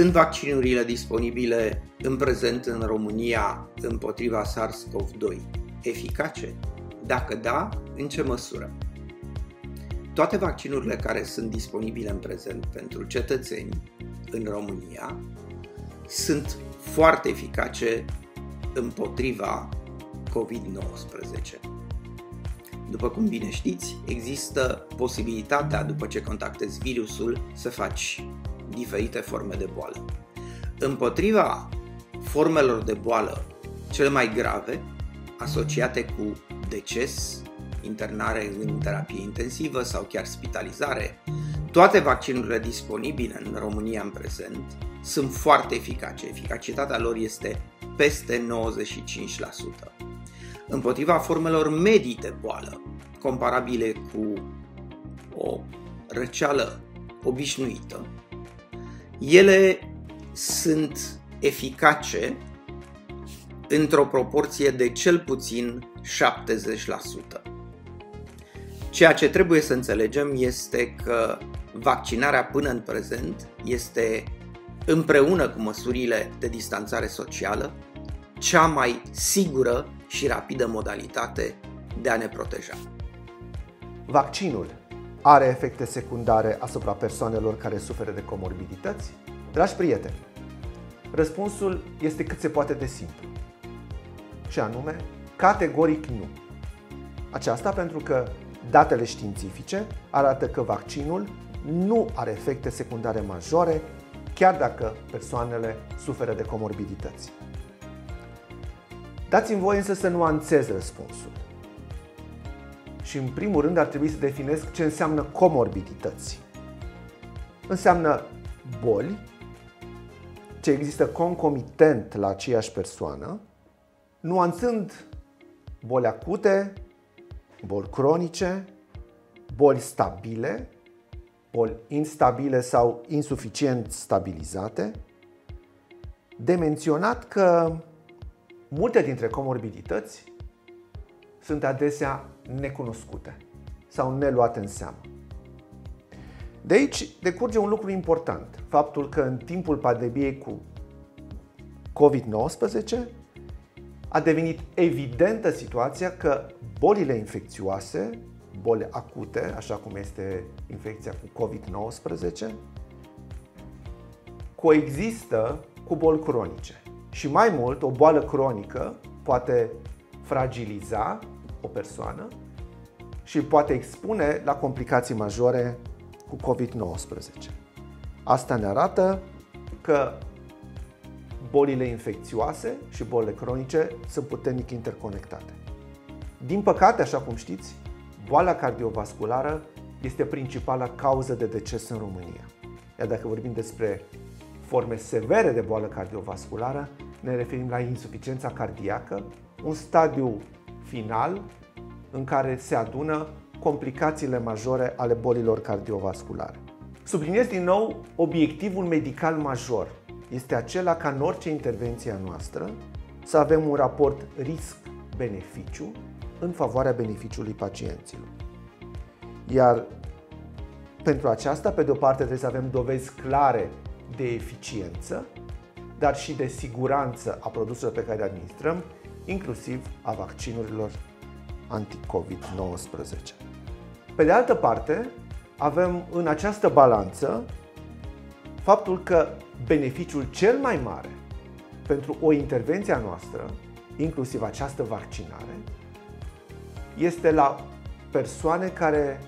Sunt vaccinurile disponibile în prezent în România împotriva SARS-CoV-2 eficace? Dacă da, în ce măsură? Toate vaccinurile care sunt disponibile în prezent pentru cetățeni în România sunt foarte eficace împotriva COVID-19. După cum bine știți, există posibilitatea, după ce contactezi virusul, să faci diferite forme de boală. Împotriva formelor de boală cele mai grave, asociate cu deces, internare în terapie intensivă sau chiar spitalizare, toate vaccinurile disponibile în România în prezent sunt foarte eficace. Eficacitatea lor este peste 95%. Împotriva formelor medii de boală, comparabile cu o răceală obișnuită, ele sunt eficace într-o proporție de cel puțin 70%. Ceea ce trebuie să înțelegem este că vaccinarea până în prezent este împreună cu măsurile de distanțare socială cea mai sigură și rapidă modalitate de a ne proteja. Vaccinul are efecte secundare asupra persoanelor care suferă de comorbidități? Dragi prieteni, răspunsul este cât se poate de simplu. Și anume, categoric nu. Aceasta pentru că datele științifice arată că vaccinul nu are efecte secundare majore, chiar dacă persoanele suferă de comorbidități. Dați-mi voie însă să nuanțez răspunsul. Și în primul rând ar trebui să definesc ce înseamnă comorbidități. Înseamnă boli ce există concomitent la aceeași persoană, nuanțând boli acute, boli cronice, boli stabile, boli instabile sau insuficient stabilizate, de menționat că multe dintre comorbidități sunt adesea necunoscute sau neluate în seamă. De aici decurge un lucru important, faptul că în timpul pandemiei cu COVID-19 a devenit evidentă situația că bolile infecțioase, boli acute, așa cum este infecția cu COVID-19, coexistă cu boli cronice. Și mai mult, o boală cronică poate fragiliza o persoană și poate expune la complicații majore cu COVID-19. Asta ne arată că bolile infecțioase și bolile cronice sunt puternic interconectate. Din păcate, așa cum știți, boala cardiovasculară este principala cauză de deces în România. Iar dacă vorbim despre forme severe de boală cardiovasculară, ne referim la insuficiența cardiacă, un stadiu final în care se adună complicațiile majore ale bolilor cardiovasculare. Subliniez din nou obiectivul medical major. Este acela ca în orice intervenție a noastră să avem un raport risc-beneficiu în favoarea beneficiului pacienților. Iar pentru aceasta, pe de o parte, trebuie să avem dovezi clare de eficiență, dar și de siguranță a produselor pe care le administrăm, inclusiv a vaccinurilor anti-COVID-19. Pe de altă parte, avem în această balanță faptul că beneficiul cel mai mare pentru o intervenție a noastră, inclusiv această vaccinare, este la persoane care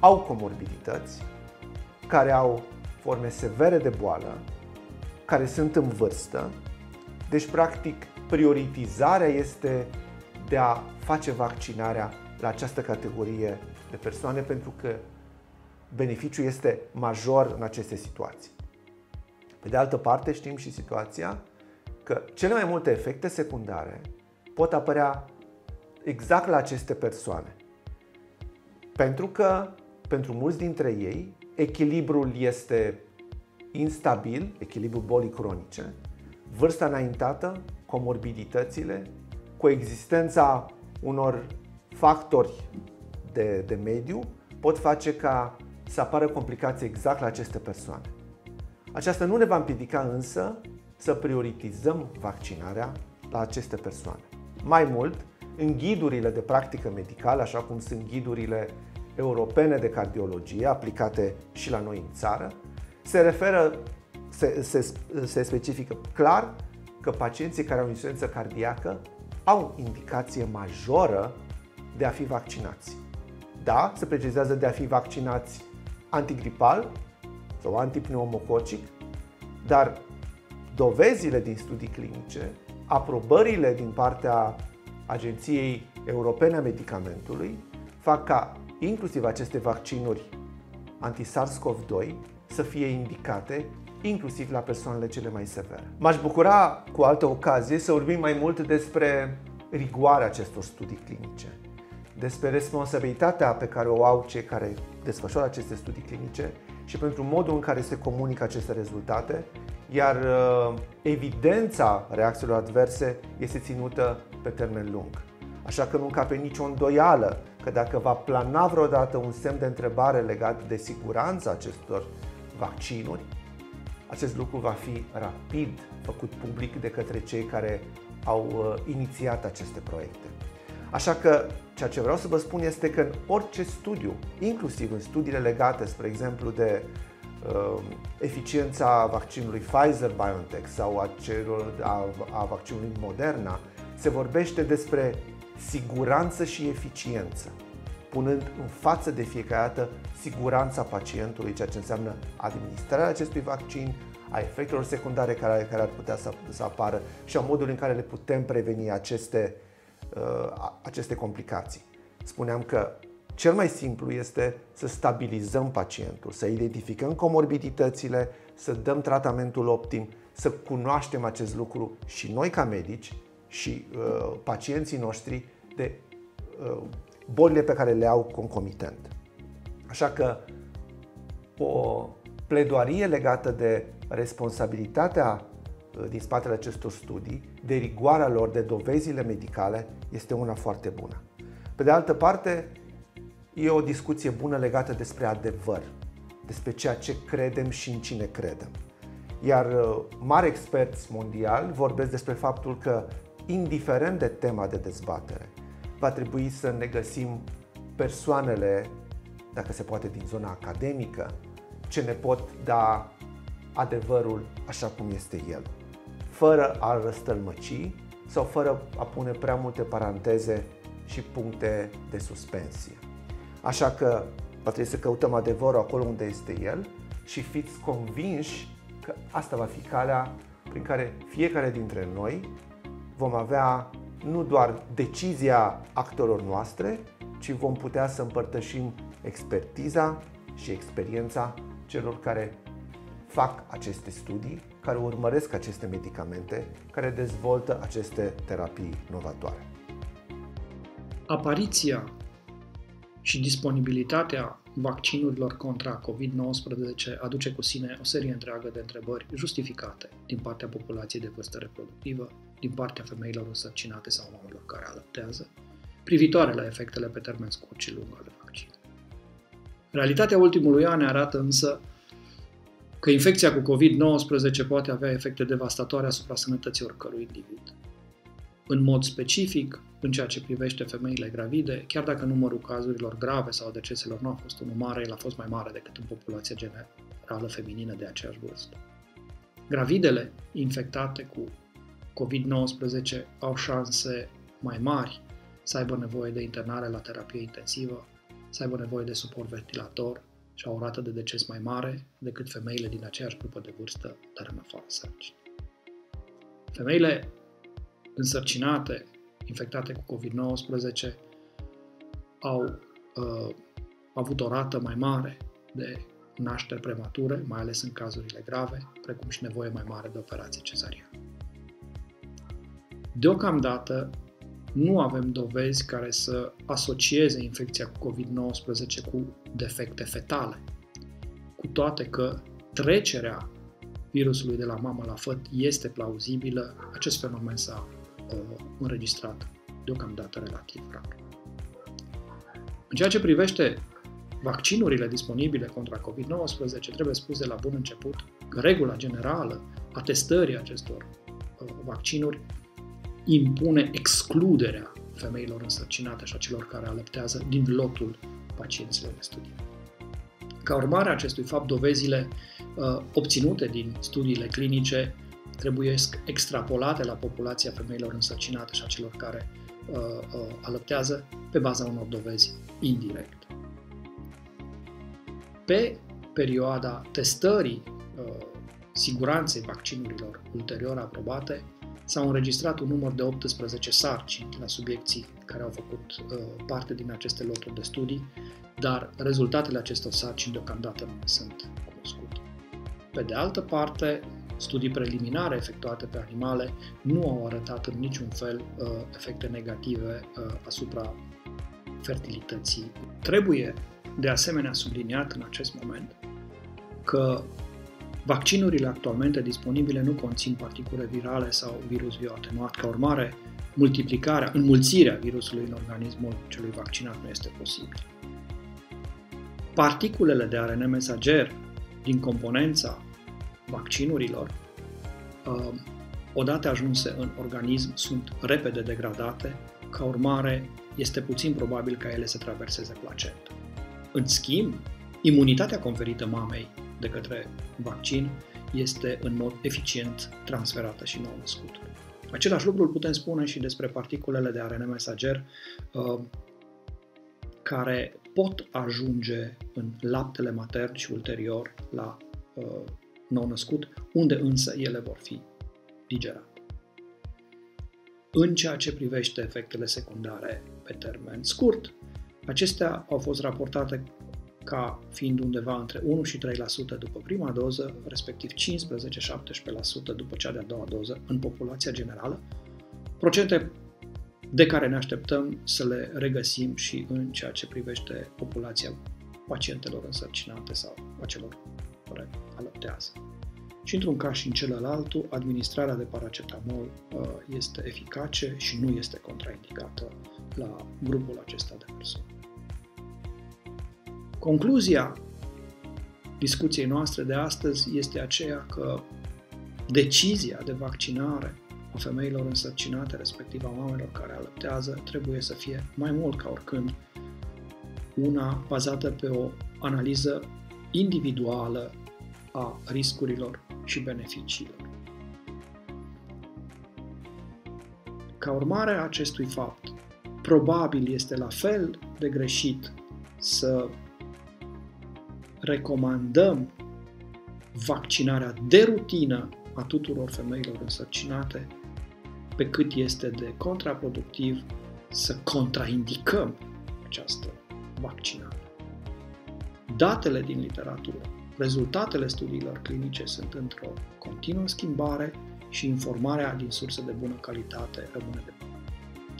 au comorbidități, care au forme severe de boală, care sunt în vârstă. Deci, practic, prioritizarea este de a face vaccinarea la această categorie de persoane pentru că beneficiul este major în aceste situații. Pe de altă parte, știm și situația că cele mai multe efecte secundare pot apărea exact la aceste persoane. Pentru că, pentru mulți dintre ei, echilibrul este instabil, echilibrul bolii cronice, vârsta înaintată, comorbiditățile, coexistența unor factori de, de mediu pot face ca să apară complicații exact la aceste persoane. Aceasta nu ne va împiedica însă să prioritizăm vaccinarea la aceste persoane. Mai mult, în ghidurile de practică medicală, așa cum sunt ghidurile europene de cardiologie aplicate și la noi în țară, se referă, se, se, se specifică clar că pacienții care au insuficiență cardiacă au indicație majoră de a fi vaccinați. Da, se precizează de a fi vaccinați antigripal sau antipneumococic, dar dovezile din studii clinice, aprobările din partea Agenției Europene a Medicamentului fac ca inclusiv aceste vaccinuri anti-SARS-CoV-2 să fie indicate inclusiv la persoanele cele mai severe. M-aș bucura cu altă ocazie să vorbim mai mult despre rigoarea acestor studii clinice, despre responsabilitatea pe care o au cei care desfășoară aceste studii clinice și pentru modul în care se comunică aceste rezultate, iar uh, evidența reacțiilor adverse este ținută pe termen lung. Așa că nu încape nicio îndoială că dacă va plana vreodată un semn de întrebare legat de siguranța acestor vaccinuri, acest lucru va fi rapid făcut public de către cei care au uh, inițiat aceste proiecte. Așa că ceea ce vreau să vă spun este că în orice studiu, inclusiv în studiile legate, spre exemplu, de uh, eficiența vaccinului Pfizer-BioNTech sau a, celor, a, a vaccinului Moderna, se vorbește despre siguranță și eficiență, punând în față de fiecare dată siguranța pacientului, ceea ce înseamnă administrarea acestui vaccin, a efectelor secundare care, care ar putea să, să apară și a modului în care le putem preveni aceste, uh, aceste complicații. Spuneam că cel mai simplu este să stabilizăm pacientul, să identificăm comorbiditățile, să dăm tratamentul optim, să cunoaștem acest lucru și noi ca medici și uh, pacienții noștri de uh, bolile pe care le au concomitent. Așa că o pledoarie legată de responsabilitatea uh, din spatele acestor studii, de rigoarea lor, de dovezile medicale, este una foarte bună. Pe de altă parte, e o discuție bună legată despre adevăr, despre ceea ce credem și în cine credem. Iar uh, mari experți mondiali vorbesc despre faptul că, indiferent de tema de dezbatere, va trebui să ne găsim persoanele, dacă se poate din zona academică, ce ne pot da adevărul așa cum este el, fără a răstălmăci sau fără a pune prea multe paranteze și puncte de suspensie. Așa că va trebui să căutăm adevărul acolo unde este el și fiți convinși că asta va fi calea prin care fiecare dintre noi vom avea nu doar decizia actorilor noastre, ci vom putea să împărtășim expertiza și experiența celor care fac aceste studii, care urmăresc aceste medicamente, care dezvoltă aceste terapii novatoare. Apariția și disponibilitatea vaccinurilor contra COVID-19 aduce cu sine o serie întreagă de întrebări justificate din partea populației de vârstă reproductivă, din partea femeilor însărcinate sau oamenilor care alăptează, privitoare la efectele pe termen scurt și lung ale vaccinului. Realitatea ultimului an ne arată însă că infecția cu COVID-19 poate avea efecte devastatoare asupra sănătății oricărui individ. În mod specific, în ceea ce privește femeile gravide, chiar dacă numărul cazurilor grave sau deceselor nu a fost unul mare, el a fost mai mare decât în populația generală feminină de aceeași vârstă. Gravidele infectate cu COVID-19 au șanse mai mari să aibă nevoie de internare la terapie intensivă, să aibă nevoie de suport ventilator și au o rată de deces mai mare decât femeile din aceeași grupă de vârstă, dar în afară sărci. Femeile însărcinate, infectate cu COVID-19, au uh, avut o rată mai mare de nașteri premature, mai ales în cazurile grave, precum și nevoie mai mare de operație cezariană. Deocamdată, nu avem dovezi care să asocieze infecția cu COVID-19 cu defecte fetale, cu toate că trecerea virusului de la mamă la făt este plauzibilă, acest fenomen s-a uh, înregistrat deocamdată relativ rar. În ceea ce privește vaccinurile disponibile contra COVID-19, trebuie spus de la bun început că regula generală a testării acestor uh, vaccinuri impune excluderea femeilor însărcinate și a celor care alăptează din lotul pacienților de studii. Ca urmare a acestui fapt, dovezile uh, obținute din studiile clinice trebuie extrapolate la populația femeilor însărcinate și a celor care uh, uh, alăptează pe baza unor dovezi indirecte. Pe perioada testării uh, siguranței vaccinurilor ulterior aprobate, s-au înregistrat un număr de 18 sarcini la subiecții care au făcut uh, parte din aceste loturi de studii, dar rezultatele acestor sarcini deocamdată nu sunt cunoscute. Pe de altă parte, studii preliminare efectuate pe animale nu au arătat în niciun fel uh, efecte negative uh, asupra fertilității. Trebuie de asemenea subliniat în acest moment că vaccinurile actualmente disponibile nu conțin particule virale sau virus bioatenuat. Ca urmare, multiplicarea, înmulțirea virusului în organismul celui vaccinat nu este posibil. Particulele de ARN mesager din componența vaccinurilor, uh, odată ajunse în organism, sunt repede degradate, ca urmare este puțin probabil ca ele să traverseze placenta. În schimb, imunitatea conferită mamei de către vaccin este în mod eficient transferată și nou născutul. Același lucru îl putem spune și despre particulele de ARN mesager uh, care pot ajunge în laptele matern și ulterior la uh, nou-născut, unde însă ele vor fi digerate. În ceea ce privește efectele secundare pe termen scurt, acestea au fost raportate ca fiind undeva între 1 și 3% după prima doză, respectiv 15-17% după cea de-a doua doză în populația generală, procente de care ne așteptăm să le regăsim și în ceea ce privește populația pacientelor însărcinate sau a celor care alăptează. Și într-un caz și în celălalt, administrarea de paracetamol uh, este eficace și nu este contraindicată la grupul acesta de persoane. Concluzia discuției noastre de astăzi este aceea că decizia de vaccinare a femeilor însărcinate, respectiv a mamelor care alăptează, trebuie să fie mai mult ca oricând una bazată pe o analiză individuală a riscurilor și beneficiilor. Ca urmare a acestui fapt, probabil este la fel de greșit să recomandăm vaccinarea de rutină a tuturor femeilor însărcinate, pe cât este de contraproductiv să contraindicăm această vaccinare. Datele din literatură, rezultatele studiilor clinice sunt într-o continuă schimbare și informarea din surse de bună calitate rămâne de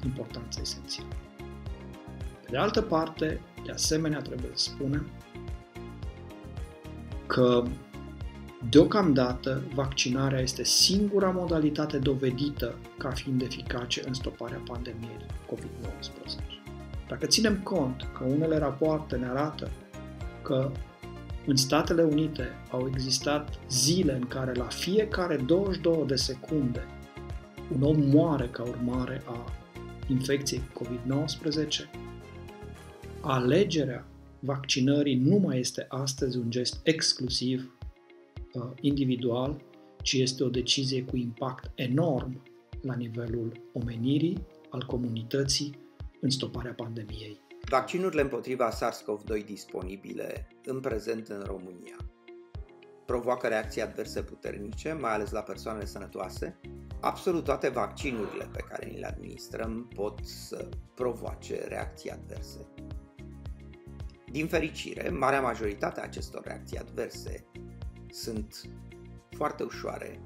importanță esențială. Pe de altă parte, de asemenea, trebuie să spunem că deocamdată vaccinarea este singura modalitate dovedită ca fiind eficace în stoparea pandemiei COVID-19. Dacă ținem cont că unele rapoarte ne arată că în Statele Unite au existat zile în care la fiecare 22 de secunde un om moare ca urmare a infecției COVID-19, alegerea vaccinării nu mai este astăzi un gest exclusiv uh, individual, ci este o decizie cu impact enorm la nivelul omenirii, al comunității, în stoparea pandemiei. Vaccinurile împotriva SARS-CoV-2 disponibile în prezent în România provoacă reacții adverse puternice, mai ales la persoanele sănătoase. Absolut toate vaccinurile pe care ni le administrăm pot să provoace reacții adverse. Din fericire, marea majoritate a acestor reacții adverse sunt foarte ușoare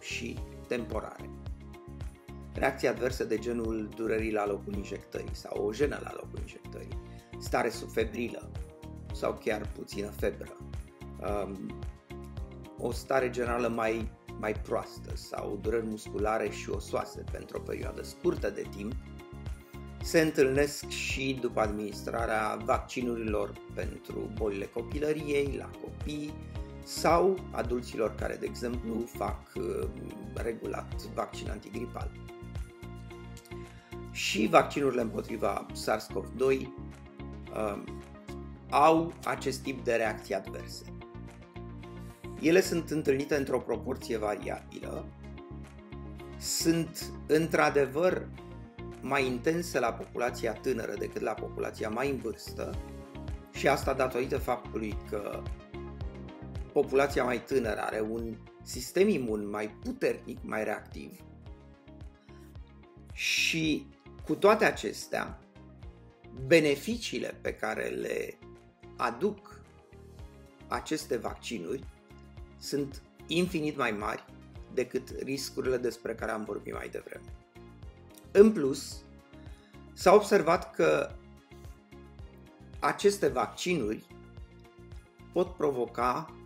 și temporare. Reacții adverse de genul durerii la locul injectării sau o jenă la locul injectării, stare subfebrilă sau chiar puțină febră, um, o stare generală mai, mai proastă sau dureri musculare și osoase pentru o perioadă scurtă de timp se întâlnesc și după administrarea vaccinurilor pentru bolile copilăriei la copii sau adulților care, de exemplu, fac uh, regulat vaccin antigripal. Și vaccinurile împotriva SARS-CoV-2 uh, au acest tip de reacții adverse. Ele sunt întâlnite într-o proporție variabilă, sunt într-adevăr mai intense la populația tânără decât la populația mai în vârstă și asta datorită faptului că populația mai tânără are un sistem imun mai puternic, mai reactiv și cu toate acestea, beneficiile pe care le aduc aceste vaccinuri sunt infinit mai mari decât riscurile despre care am vorbit mai devreme. În plus, s-a observat că aceste vaccinuri pot provoca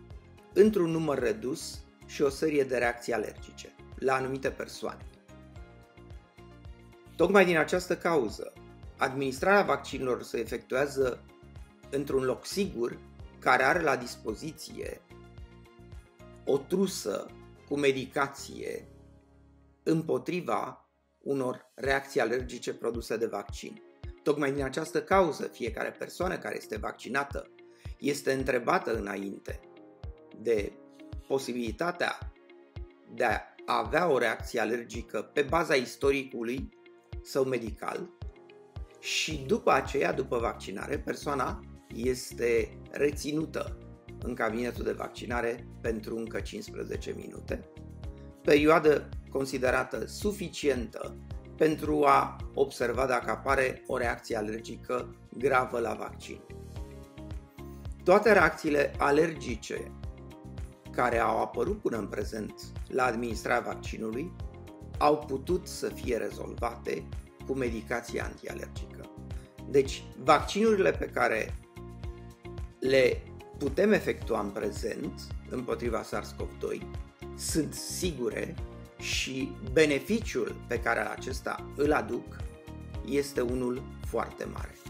într-un număr redus și o serie de reacții alergice la anumite persoane. Tocmai din această cauză, administrarea vaccinurilor se efectuează într-un loc sigur care are la dispoziție o trusă cu medicație împotriva unor reacții alergice produse de vaccin. Tocmai din această cauză, fiecare persoană care este vaccinată este întrebată înainte de posibilitatea de a avea o reacție alergică pe baza istoricului său medical și după aceea, după vaccinare, persoana este reținută în cabinetul de vaccinare pentru încă 15 minute, perioadă considerată suficientă pentru a observa dacă apare o reacție alergică gravă la vaccin. Toate reacțiile alergice care au apărut până în prezent la administrarea vaccinului au putut să fie rezolvate cu medicație antialergică. Deci, vaccinurile pe care le putem efectua în prezent împotriva SARS-CoV-2 sunt sigure și beneficiul pe care acesta îl aduc este unul foarte mare.